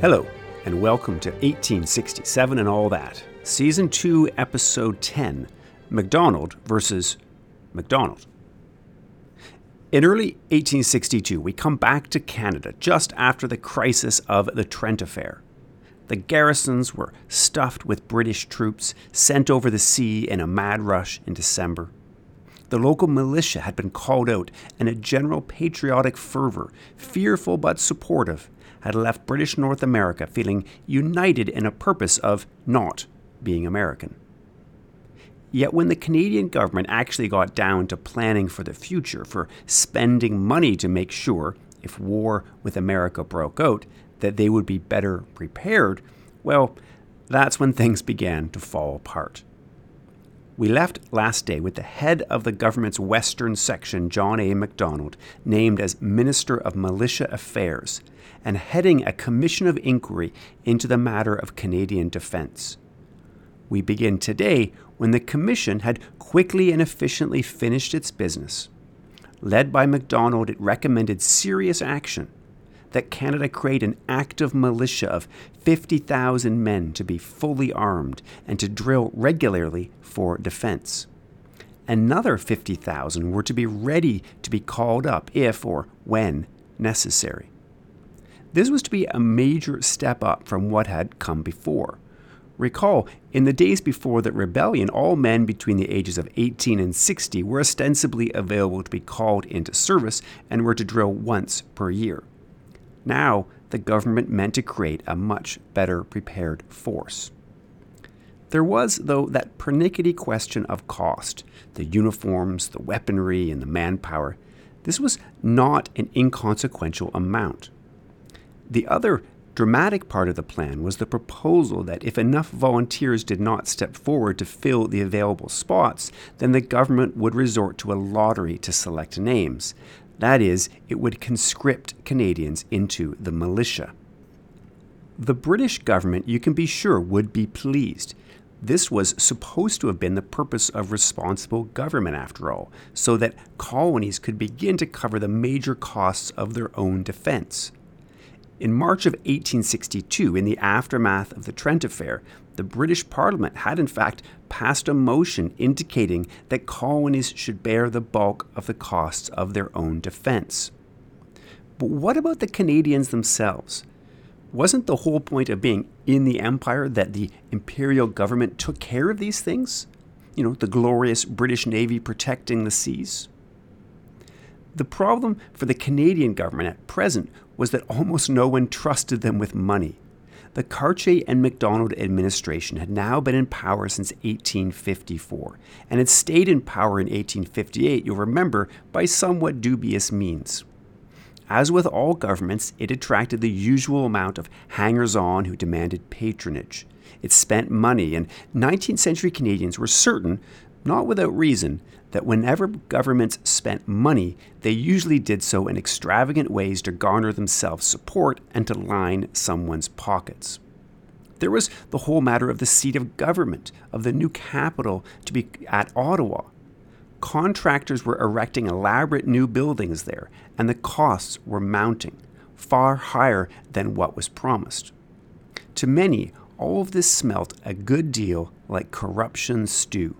Hello, and welcome to 1867 and All That, Season 2, Episode 10 Macdonald versus Macdonald. In early 1862, we come back to Canada just after the crisis of the Trent Affair. The garrisons were stuffed with British troops sent over the sea in a mad rush in December. The local militia had been called out, and a general patriotic fervor, fearful but supportive, had left British North America feeling united in a purpose of not being American. Yet when the Canadian government actually got down to planning for the future, for spending money to make sure, if war with America broke out, that they would be better prepared, well, that's when things began to fall apart. We left last day with the head of the government's western section, John A. Macdonald, named as Minister of Militia Affairs, and heading a commission of inquiry into the matter of Canadian defence. We begin today when the commission had quickly and efficiently finished its business. Led by Macdonald, it recommended serious action that Canada create an active militia of 50,000 men to be fully armed and to drill regularly for defense. Another 50,000 were to be ready to be called up if or when necessary. This was to be a major step up from what had come before. Recall, in the days before the rebellion, all men between the ages of 18 and 60 were ostensibly available to be called into service and were to drill once per year. Now, the government meant to create a much better prepared force. There was, though, that pernickety question of cost the uniforms, the weaponry, and the manpower. This was not an inconsequential amount. The other dramatic part of the plan was the proposal that if enough volunteers did not step forward to fill the available spots, then the government would resort to a lottery to select names. That is, it would conscript Canadians into the militia. The British government, you can be sure, would be pleased. This was supposed to have been the purpose of responsible government, after all, so that colonies could begin to cover the major costs of their own defense. In March of 1862, in the aftermath of the Trent Affair, the British Parliament had in fact passed a motion indicating that colonies should bear the bulk of the costs of their own defense. But what about the Canadians themselves? Wasn't the whole point of being in the empire that the imperial government took care of these things? You know, the glorious British Navy protecting the seas? The problem for the Canadian government at present was that almost no one trusted them with money. The Cartier and Macdonald administration had now been in power since 1854 and had stayed in power in 1858, you'll remember, by somewhat dubious means. As with all governments, it attracted the usual amount of hangers on who demanded patronage. It spent money, and 19th century Canadians were certain, not without reason, that whenever governments spent money, they usually did so in extravagant ways to garner themselves support and to line someone's pockets. There was the whole matter of the seat of government, of the new capital to be at Ottawa. Contractors were erecting elaborate new buildings there, and the costs were mounting, far higher than what was promised. To many, all of this smelt a good deal like corruption stew.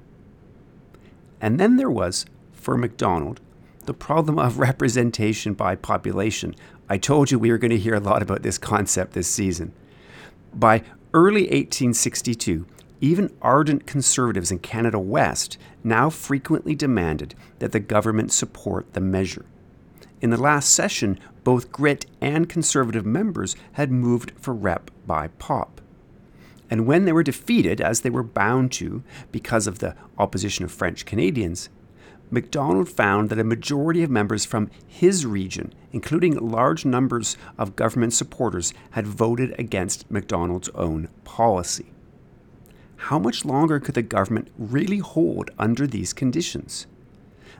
And then there was, for Macdonald, the problem of representation by population. I told you we were going to hear a lot about this concept this season. By early 1862, even ardent conservatives in Canada West now frequently demanded that the government support the measure. In the last session, both Grit and Conservative members had moved for rep by pop. And when they were defeated, as they were bound to because of the opposition of French Canadians, Macdonald found that a majority of members from his region, including large numbers of government supporters, had voted against Macdonald's own policy. How much longer could the government really hold under these conditions?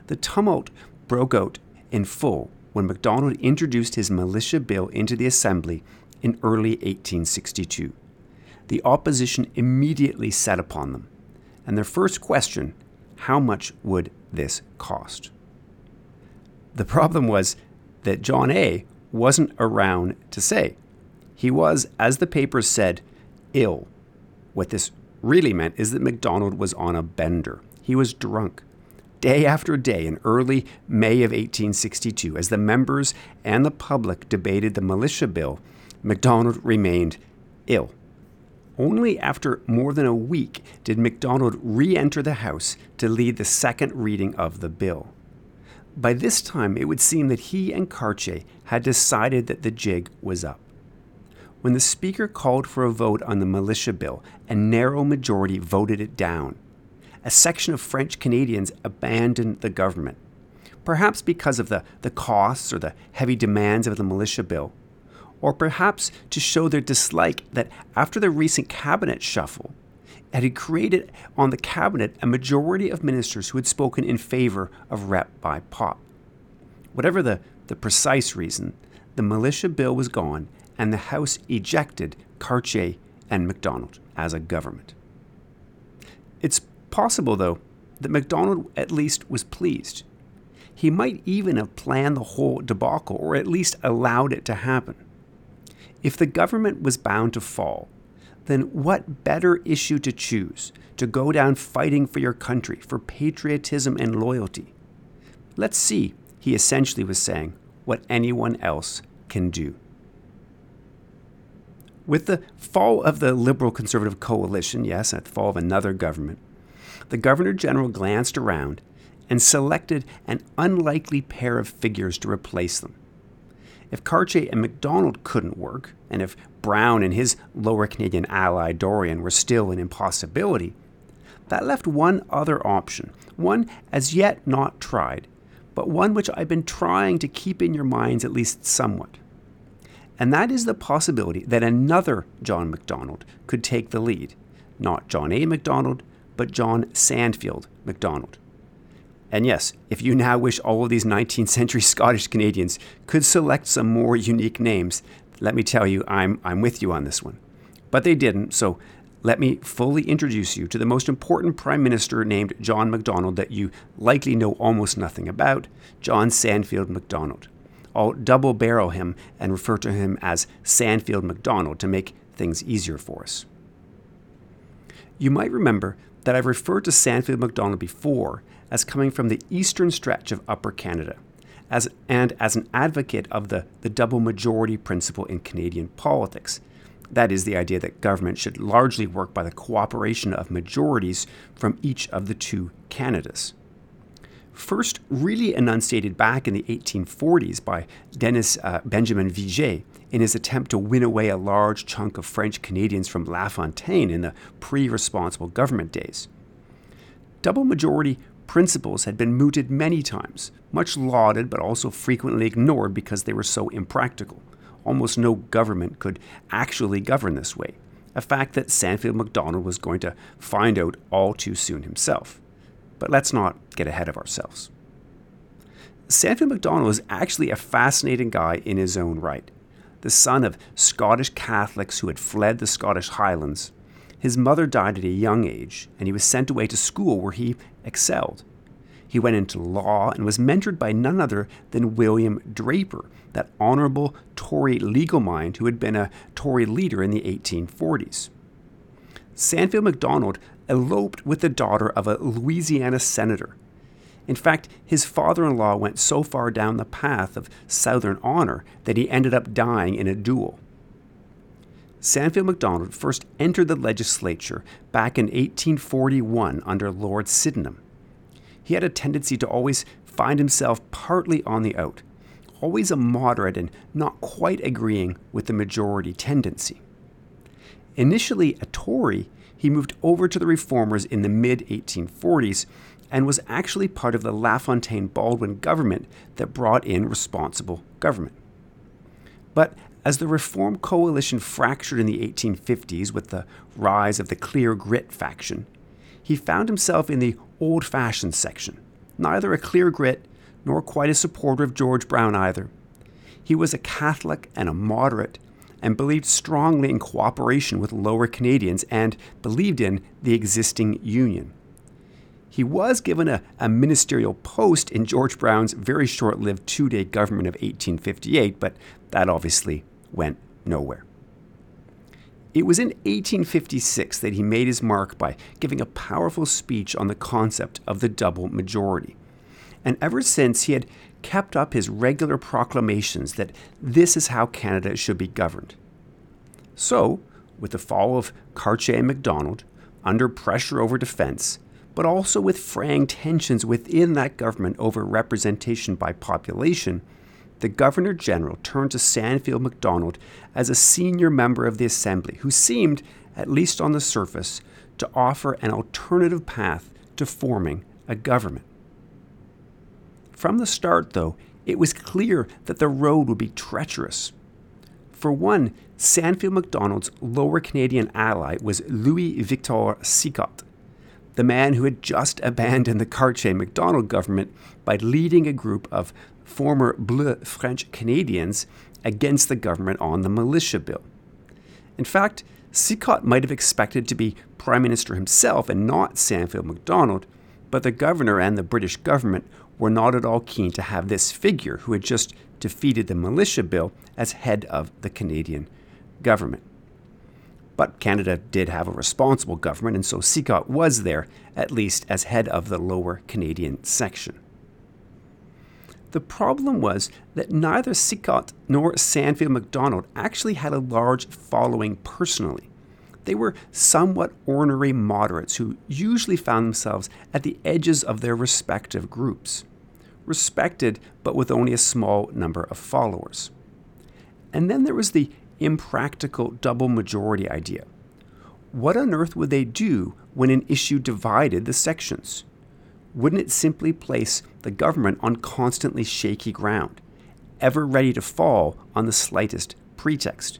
The tumult broke out in full when Macdonald introduced his militia bill into the Assembly in early 1862 the opposition immediately set upon them. And their first question how much would this cost? The problem was that John A. wasn't around to say. He was, as the papers said, ill. What this really meant is that MacDonald was on a bender. He was drunk. Day after day in early May of 1862, as the members and the public debated the militia bill, MacDonald remained ill. Only after more than a week did MacDonald re enter the House to lead the second reading of the bill. By this time, it would seem that he and Cartier had decided that the jig was up. When the Speaker called for a vote on the militia bill, a narrow majority voted it down. A section of French Canadians abandoned the government, perhaps because of the, the costs or the heavy demands of the militia bill, or perhaps to show their dislike that after the recent cabinet shuffle, it had created on the cabinet a majority of ministers who had spoken in favor of rep by pop. Whatever the, the precise reason, the militia bill was gone and the House ejected Cartier and MacDonald as a government. It's possible, though, that MacDonald at least was pleased. He might even have planned the whole debacle, or at least allowed it to happen. If the government was bound to fall, then what better issue to choose to go down fighting for your country, for patriotism and loyalty? Let's see, he essentially was saying, what anyone else can do. With the fall of the Liberal Conservative coalition, yes, at the fall of another government, the Governor General glanced around and selected an unlikely pair of figures to replace them. If Cartier and MacDonald couldn't work, and if Brown and his lower Canadian ally Dorion were still an impossibility, that left one other option, one as yet not tried, but one which I've been trying to keep in your minds at least somewhat. And that is the possibility that another John MacDonald could take the lead. Not John A. MacDonald, but John Sandfield MacDonald. And yes, if you now wish all of these 19th century Scottish Canadians could select some more unique names, let me tell you, I'm, I'm with you on this one. But they didn't, so let me fully introduce you to the most important Prime Minister named John MacDonald that you likely know almost nothing about John Sandfield MacDonald. I'll double barrel him and refer to him as Sandfield MacDonald to make things easier for us. You might remember that I've referred to Sandfield MacDonald before as coming from the eastern stretch of Upper Canada, as, and as an advocate of the, the double majority principle in Canadian politics. That is the idea that government should largely work by the cooperation of majorities from each of the two Canadas. First, really enunciated back in the 1840s by Denis uh, Benjamin Viger in his attempt to win away a large chunk of French Canadians from LaFontaine in the pre responsible government days. Double majority principles had been mooted many times, much lauded but also frequently ignored because they were so impractical. Almost no government could actually govern this way, a fact that Sandfield MacDonald was going to find out all too soon himself. But let's not get ahead of ourselves. Sandfield MacDonald was actually a fascinating guy in his own right the son of Scottish Catholics who had fled the Scottish Highlands. His mother died at a young age, and he was sent away to school where he excelled. He went into law and was mentored by none other than William Draper, that honorable Tory legal mind who had been a Tory leader in the 1840s. Sandfield MacDonald eloped with the daughter of a Louisiana senator, in fact, his father in law went so far down the path of Southern honor that he ended up dying in a duel. Sandfield MacDonald first entered the legislature back in 1841 under Lord Sydenham. He had a tendency to always find himself partly on the out, always a moderate and not quite agreeing with the majority tendency. Initially a Tory, he moved over to the Reformers in the mid 1840s and was actually part of the LaFontaine Baldwin government that brought in responsible government. But as the Reform coalition fractured in the 1850s with the rise of the Clear Grit faction, he found himself in the old fashioned section, neither a clear grit nor quite a supporter of George Brown either. He was a Catholic and a moderate and believed strongly in cooperation with lower Canadians and believed in the existing union. He was given a, a ministerial post in George Brown's very short lived two day government of 1858, but that obviously went nowhere. It was in 1856 that he made his mark by giving a powerful speech on the concept of the double majority. And ever since, he had kept up his regular proclamations that this is how Canada should be governed. So, with the fall of Cartier and Macdonald, under pressure over defense, but also with fraying tensions within that government over representation by population, the Governor General turned to Sandfield Macdonald as a senior member of the Assembly who seemed, at least on the surface, to offer an alternative path to forming a government. From the start, though, it was clear that the road would be treacherous. For one, Sandfield Macdonald's lower Canadian ally was Louis Victor Sicotte, the man who had just abandoned the Cartier Macdonald government by leading a group of former Bleu French Canadians against the government on the militia bill. In fact, Sicotte might have expected to be Prime Minister himself and not Sandfield Macdonald, but the governor and the British government were not at all keen to have this figure, who had just defeated the militia bill, as head of the Canadian government. But Canada did have a responsible government, and so Sicotte was there, at least as head of the lower Canadian section. The problem was that neither Sicotte nor Sandfield Macdonald actually had a large following personally. They were somewhat ornery moderates who usually found themselves at the edges of their respective groups respected but with only a small number of followers. And then there was the impractical double majority idea. What on earth would they do when an issue divided the sections? Wouldn't it simply place the government on constantly shaky ground, ever ready to fall on the slightest pretext?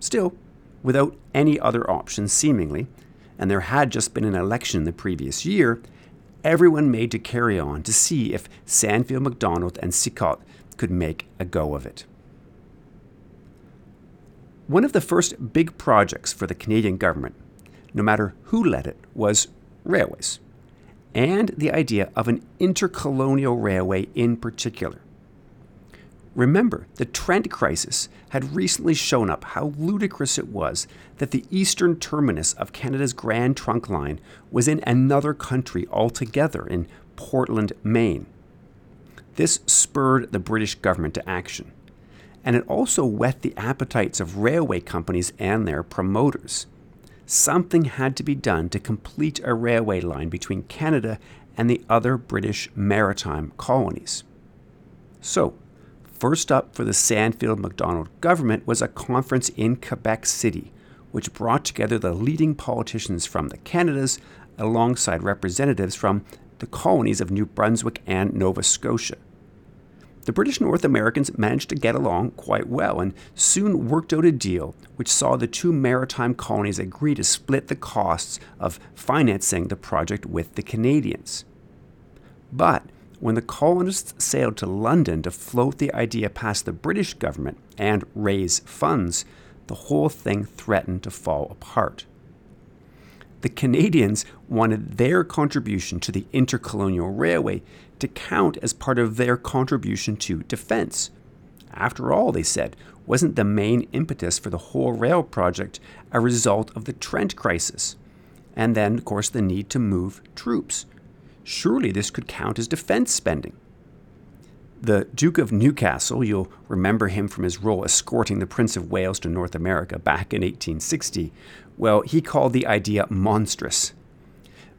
Still, without any other options seemingly, and there had just been an election the previous year, everyone made to carry on to see if Sandfield Macdonald and Sicotte could make a go of it. One of the first big projects for the Canadian government, no matter who led it, was railways, and the idea of an intercolonial railway in particular. Remember, the Trent crisis had recently shown up how ludicrous it was that the eastern terminus of Canada's Grand Trunk Line was in another country altogether, in Portland, Maine. This spurred the British government to action, and it also whet the appetites of railway companies and their promoters. Something had to be done to complete a railway line between Canada and the other British maritime colonies. So, First up for the Sandfield Macdonald government was a conference in Quebec City, which brought together the leading politicians from the Canadas alongside representatives from the colonies of New Brunswick and Nova Scotia. The British North Americans managed to get along quite well and soon worked out a deal which saw the two maritime colonies agree to split the costs of financing the project with the Canadians. But when the colonists sailed to London to float the idea past the British government and raise funds, the whole thing threatened to fall apart. The Canadians wanted their contribution to the intercolonial railway to count as part of their contribution to defense. After all, they said, wasn't the main impetus for the whole rail project a result of the Trent crisis? And then, of course, the need to move troops. Surely this could count as defense spending. The Duke of Newcastle, you'll remember him from his role escorting the Prince of Wales to North America back in 1860, well, he called the idea monstrous.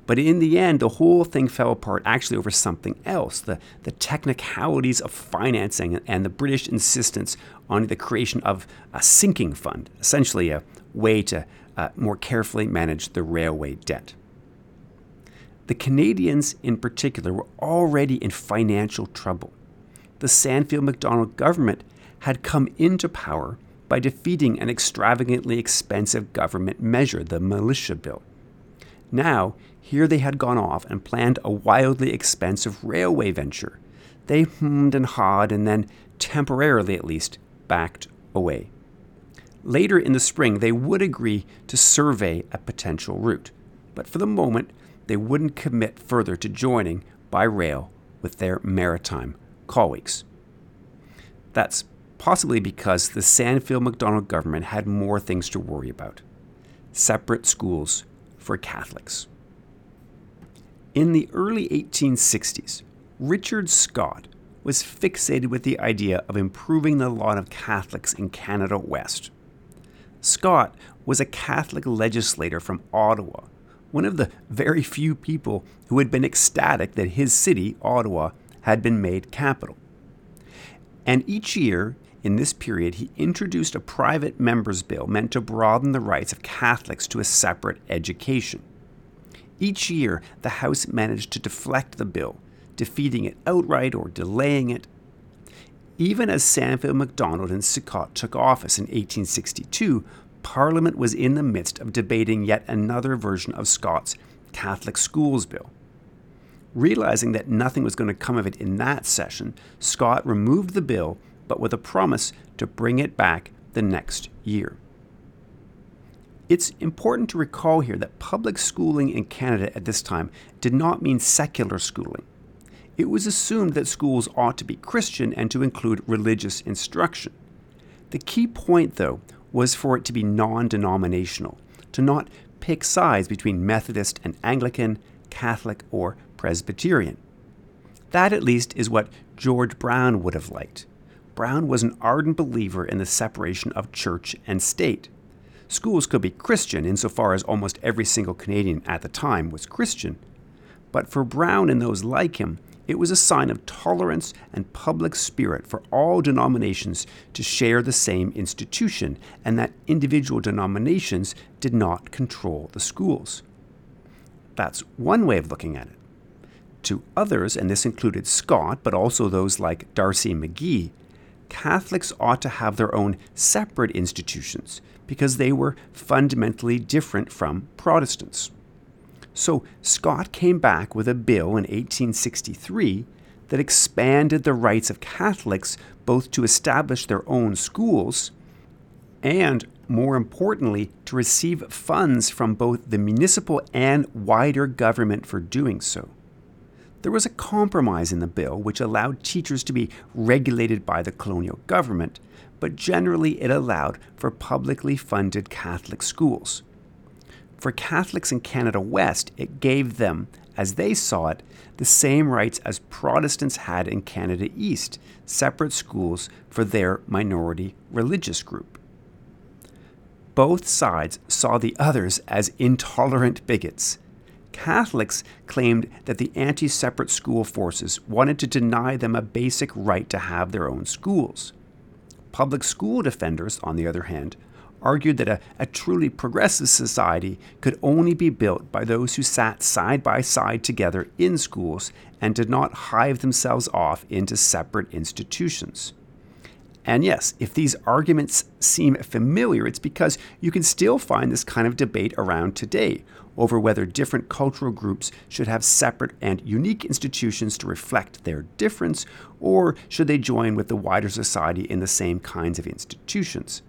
But in the end, the whole thing fell apart actually over something else the, the technicalities of financing and the British insistence on the creation of a sinking fund, essentially a way to uh, more carefully manage the railway debt. The Canadians, in particular, were already in financial trouble. The Sandfield Macdonald government had come into power by defeating an extravagantly expensive government measure, the Militia Bill. Now, here they had gone off and planned a wildly expensive railway venture. They hummed and hawed and then, temporarily at least, backed away. Later in the spring, they would agree to survey a potential route. But for the moment, they wouldn't commit further to joining by rail with their maritime colleagues. That's possibly because the Sandfield Macdonald government had more things to worry about separate schools for Catholics. In the early 1860s, Richard Scott was fixated with the idea of improving the lot of Catholics in Canada West. Scott was a Catholic legislator from Ottawa, one of the very few people who had been ecstatic that his city, Ottawa, had been made capital. And each year in this period, he introduced a private member's bill meant to broaden the rights of Catholics to a separate education. Each year, the House managed to deflect the bill, defeating it outright or delaying it. Even as Sandfield Macdonald and Sicotte took office in 1862, Parliament was in the midst of debating yet another version of Scott's Catholic Schools Bill. Realizing that nothing was going to come of it in that session, Scott removed the bill, but with a promise to bring it back the next year. It's important to recall here that public schooling in Canada at this time did not mean secular schooling. It was assumed that schools ought to be Christian and to include religious instruction. The key point, though, was for it to be non denominational, to not pick sides between Methodist and Anglican, Catholic or Presbyterian. That, at least, is what George Brown would have liked. Brown was an ardent believer in the separation of church and state. Schools could be Christian insofar as almost every single Canadian at the time was Christian. But for Brown and those like him, it was a sign of tolerance and public spirit for all denominations to share the same institution, and that individual denominations did not control the schools. That's one way of looking at it. To others, and this included Scott, but also those like D'Arcy McGee, Catholics ought to have their own separate institutions because they were fundamentally different from Protestants. So Scott came back with a bill in 1863 that expanded the rights of Catholics both to establish their own schools and, more importantly, to receive funds from both the municipal and wider government for doing so. There was a compromise in the bill which allowed teachers to be regulated by the colonial government, but generally it allowed for publicly funded Catholic schools. For Catholics in Canada West, it gave them, as they saw it, the same rights as Protestants had in Canada East, separate schools for their minority religious group. Both sides saw the others as intolerant bigots. Catholics claimed that the anti separate school forces wanted to deny them a basic right to have their own schools. Public school defenders, on the other hand, argued that a, a, truly progressive society could only be built by those who sat side by side together in schools and did not hive themselves off into separate institutions. And yes, if these arguments seem familiar, it's because you can still find this kind of debate around today over whether different cultural groups should have separate and unique institutions to reflect their difference, or should they join with the wider society in the same kinds of institutions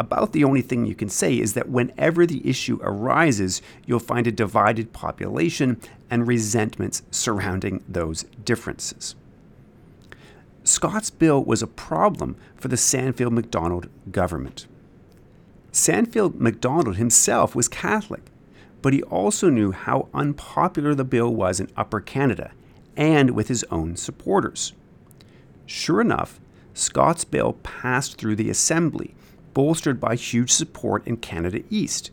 about the only thing you can say is that whenever the issue arises, you'll find a divided population and resentments surrounding those differences. Scott's bill was a problem for the Sandfield Macdonald government. Sandfield Macdonald himself was Catholic, but he also knew how unpopular the bill was in Upper Canada and with his own supporters. Sure enough, Scott's bill passed through the Assembly bolstered by huge support in Canada East.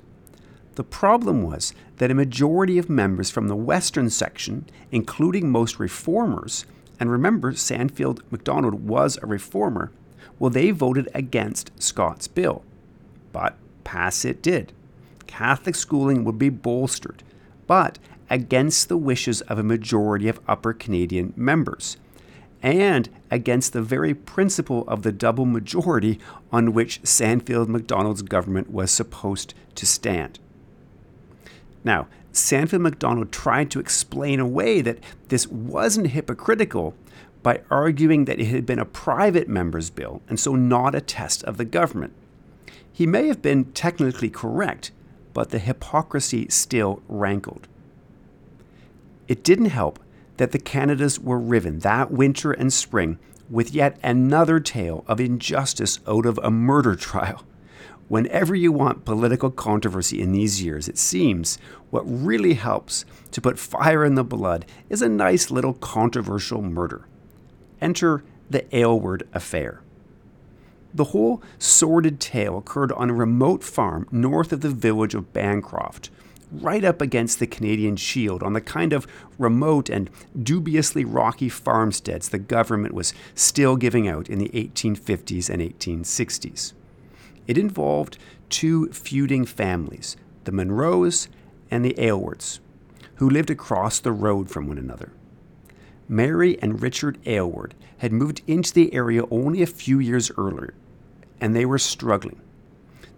The problem was that a majority of members from the western section, including most reformers, and remember, Sandfield Macdonald was a reformer, well, they voted against Scott's bill. But pass it did. Catholic schooling would be bolstered, but against the wishes of a majority of Upper Canadian members and against the very principle of the double majority on which Sandfield Macdonald's government was supposed to stand. Now, Sandfield Macdonald tried to explain away that this wasn't hypocritical by arguing that it had been a private member's bill and so not a test of the government. He may have been technically correct, but the hypocrisy still rankled. It didn't help that the Canadas were riven that winter and spring with yet another tale of injustice out of a murder trial. Whenever you want political controversy in these years, it seems what really helps to put fire in the blood is a nice little controversial murder. Enter the Aylward affair. The whole sordid tale occurred on a remote farm north of the village of Bancroft, right up against the Canadian Shield on the kind of remote and dubiously rocky farmsteads the government was still giving out in the 1850s and 1860s. It involved two feuding families, the Munros and the Aylwards, who lived across the road from one another. Mary and Richard Aylward had moved into the area only a few years earlier, and they were struggling.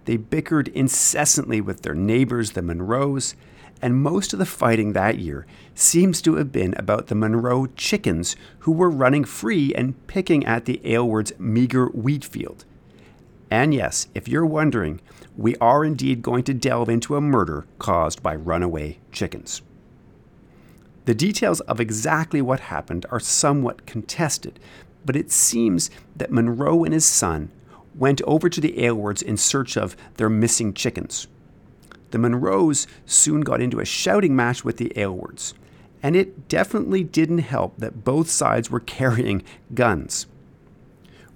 They bickered incessantly with their neighbors, the Munros, and most of the fighting that year seems to have been about the Munro chickens who were running free and picking at the Aylwards' meager wheat field. And yes, if you're wondering, we are indeed going to delve into a murder caused by runaway chickens. The details of exactly what happened are somewhat contested, but it seems that Munro and his son went over to the Aylwards in search of their missing chickens. The Munros soon got into a shouting match with the Aylwards, and it definitely didn't help that both sides were carrying guns.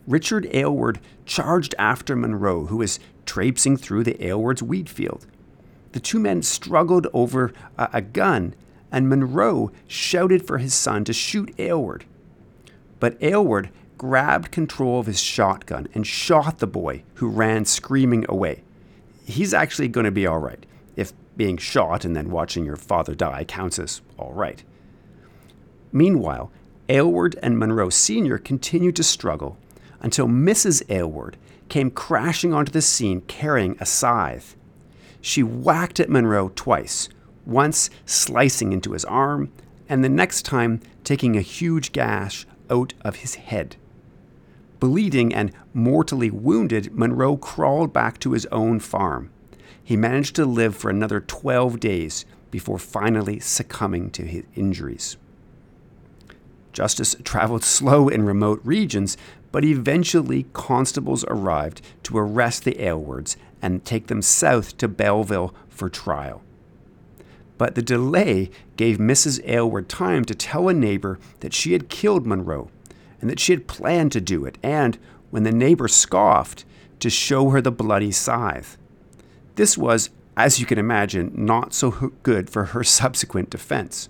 Richard Aylward charged after Munro, who was traipsing through the Aylwards wheat field. The two men struggled over a, a gun, and Munro shouted for his son to shoot Aylward. But Aylward grabbed control of his shotgun and shot the boy, who ran screaming away. He's actually going to be all right, if being shot and then watching your father die counts as all right. Meanwhile, Aylward and Munro Sr. continued to struggle until Mrs. Aylward came crashing onto the scene carrying a scythe. She whacked at Munro twice, once slicing into his arm, and the next time taking a huge gash out of his head. Bleeding and mortally wounded, Munro crawled back to his own farm. He managed to live for another 12 days before finally succumbing to his injuries. Justice traveled slow in remote regions, but eventually constables arrived to arrest the Aylwards and take them south to Belleville for trial. But the delay gave Mrs. Aylward time to tell a neighbor that she had killed Munro and that she had planned to do it, and, when the neighbor scoffed, to show her the bloody scythe. This was, as you can imagine, not so good for her subsequent defense.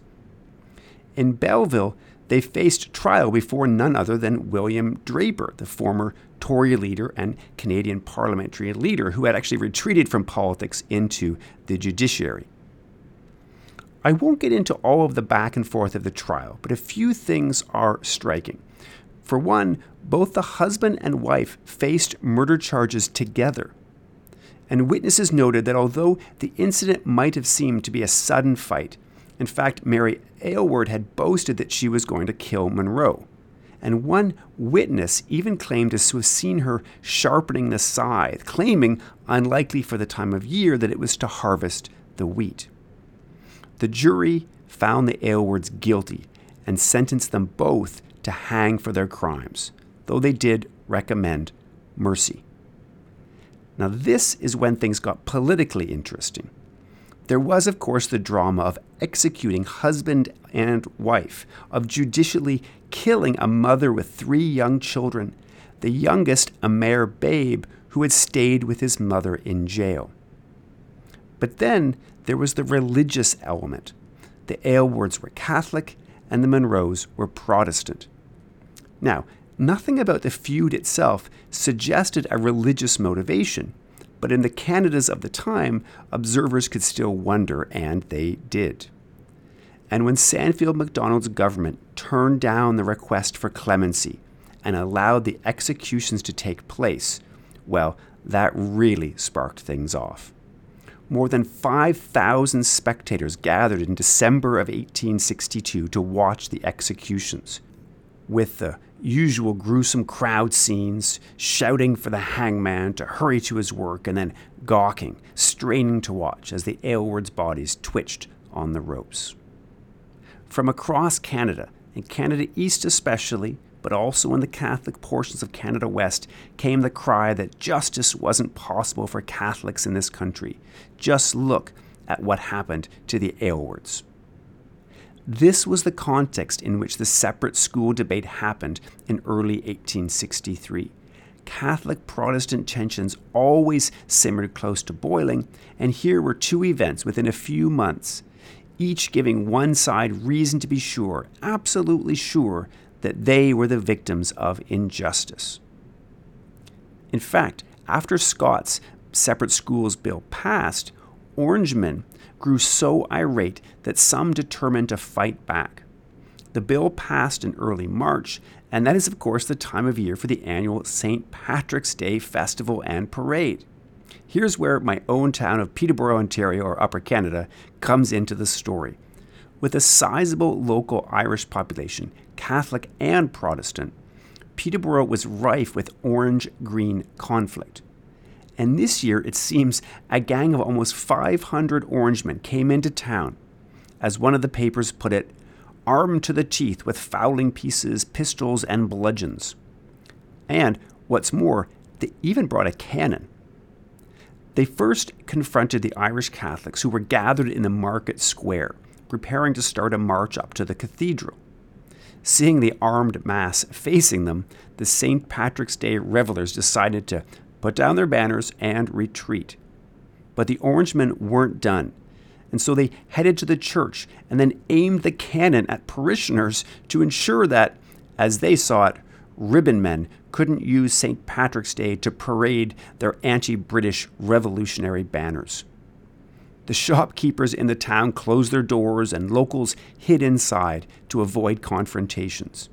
In Belleville, they faced trial before none other than William Draper, the former Tory leader and Canadian parliamentary leader who had actually retreated from politics into the judiciary. I won't get into all of the back and forth of the trial, but a few things are striking. For one, both the husband and wife faced murder charges together. And witnesses noted that although the incident might have seemed to be a sudden fight, in fact, Mary Aylward had boasted that she was going to kill Munro. And one witness even claimed to have seen her sharpening the scythe, claiming, unlikely for the time of year, that it was to harvest the wheat. The jury found the Aylwards guilty and sentenced them both to hang for their crimes, though they did recommend mercy. Now, this is when things got politically interesting. There was, of course, the drama of executing husband and wife, of judicially killing a mother with three young children, the youngest a mere babe who had stayed with his mother in jail. But then there was the religious element. The Aylwards were Catholic and the Munros were Protestant. Now, nothing about the feud itself suggested a religious motivation, but in the Canadas of the time, observers could still wonder, and they did. And when Sandfield Macdonald's government turned down the request for clemency and allowed the executions to take place, well, that really sparked things off. More than 5,000 spectators gathered in December of 1862 to watch the executions, with the usual gruesome crowd scenes, shouting for the hangman to hurry to his work, and then gawking, straining to watch as the Aylwards' bodies twitched on the ropes. From across Canada, and Canada East especially, but also in the Catholic portions of Canada West, came the cry that justice wasn't possible for Catholics in this country. Just look at what happened to the Aylwards. This was the context in which the separate school debate happened in early 1863. Catholic Protestant tensions always simmered close to boiling, and here were two events within a few months, each giving one side reason to be sure, absolutely sure, that they were the victims of injustice. In fact, after Scott's separate schools bill passed, Orangemen grew so irate that some determined to fight back. The bill passed in early March, and that is, of course, the time of year for the annual St. Patrick's Day festival and parade. Here's where my own town of Peterborough, Ontario, or Upper Canada, comes into the story. With a sizable local Irish population, Catholic and Protestant, Peterborough was rife with orange green conflict. And this year, it seems, a gang of almost 500 Orangemen came into town. As one of the papers put it, armed to the teeth with fowling pieces, pistols, and bludgeons. And, what's more, they even brought a cannon. They first confronted the Irish Catholics who were gathered in the market square, preparing to start a march up to the cathedral. Seeing the armed mass facing them, the St. Patrick's Day revelers decided to put down their banners, and retreat. But the Orangemen weren't done, and so they headed to the church and then aimed the cannon at parishioners to ensure that, as they saw it, ribbon men couldn't use St. Patrick's Day to parade their anti British revolutionary banners. The shopkeepers in the town closed their doors and locals hid inside to avoid confrontations.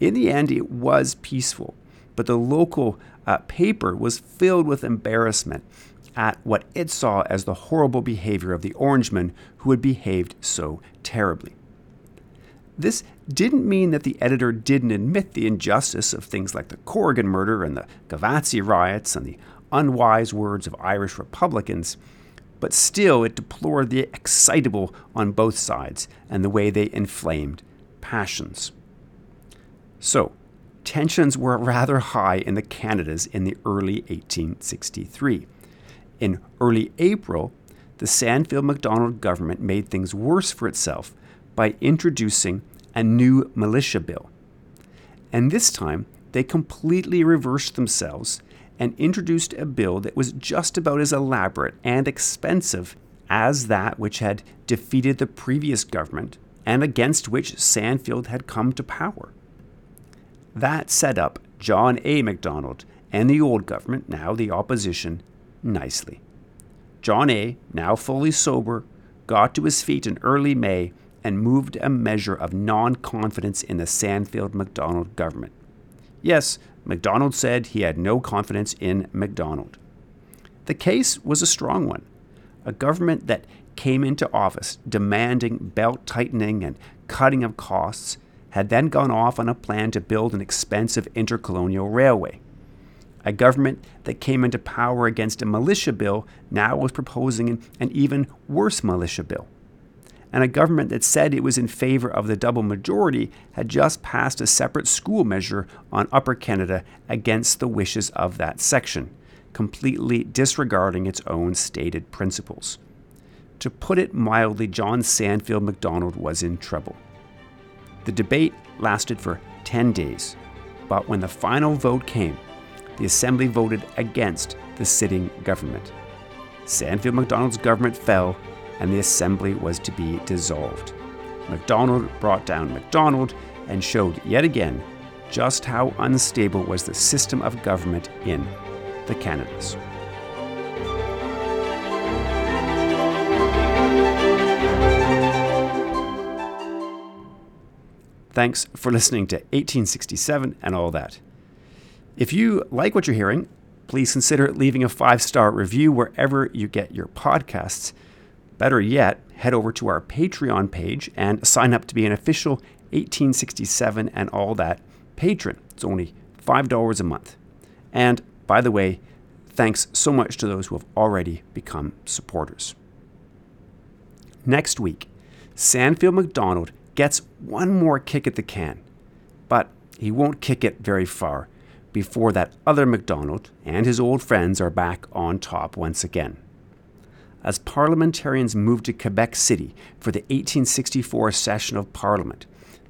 In the end, it was peaceful, but the local uh, paper was filled with embarrassment at what it saw as the horrible behavior of the Orangemen who had behaved so terribly. This didn't mean that the editor didn't admit the injustice of things like the Corrigan murder and the Gavazzi riots and the unwise words of Irish Republicans, but still it deplored the excitable on both sides and the way they inflamed passions. So, tensions were rather high in the Canadas in the early 1863. In early April, the Sandfield Macdonald government made things worse for itself by introducing a new militia bill. And this time, they completely reversed themselves and introduced a bill that was just about as elaborate and expensive as that which had defeated the previous government and against which Sandfield had come to power. That set up John A. Macdonald and the old government, now the opposition, nicely. John A., now fully sober, got to his feet in early May and moved a measure of non confidence in the Sandfield Macdonald government. Yes, Macdonald said he had no confidence in Macdonald. The case was a strong one. A government that came into office demanding belt tightening and cutting of costs had then gone off on a plan to build an expensive intercolonial railway. A government that came into power against a militia bill now was proposing an even worse militia bill. And a government that said it was in favor of the double majority had just passed a separate school measure on Upper Canada against the wishes of that section, completely disregarding its own stated principles. To put it mildly, John Sandfield Macdonald was in trouble. The debate lasted for 10 days, but when the final vote came, the Assembly voted against the sitting government. Sandfield Macdonald's government fell, and the Assembly was to be dissolved. Macdonald brought down Macdonald and showed yet again just how unstable was the system of government in the Canadas. Thanks for listening to 1867 and all that. If you like what you're hearing, please consider leaving a five star review wherever you get your podcasts. Better yet, head over to our Patreon page and sign up to be an official 1867 and all that patron. It's only $5 a month. And by the way, thanks so much to those who have already become supporters. Next week, Sandfield Macdonald gets one more kick at the can. But he won't kick it very far before that other Macdonald and his old friends are back on top once again. As parliamentarians move to Quebec City for the 1864 session of Parliament,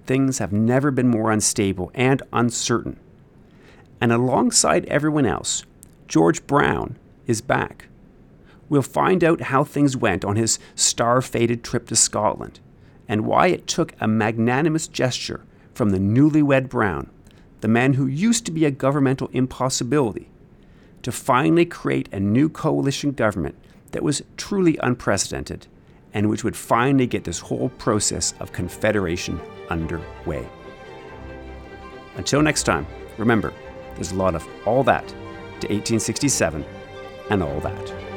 things have never been more unstable and uncertain. And alongside everyone else, George Brown is back. We'll find out how things went on his star fated trip to Scotland and why it took a magnanimous gesture from the newlywed Brown, the man who used to be a governmental impossibility, to finally create a new coalition government that was truly unprecedented and which would finally get this whole process of confederation underway. Until next time, remember, there's a lot of all that to 1867 and all that.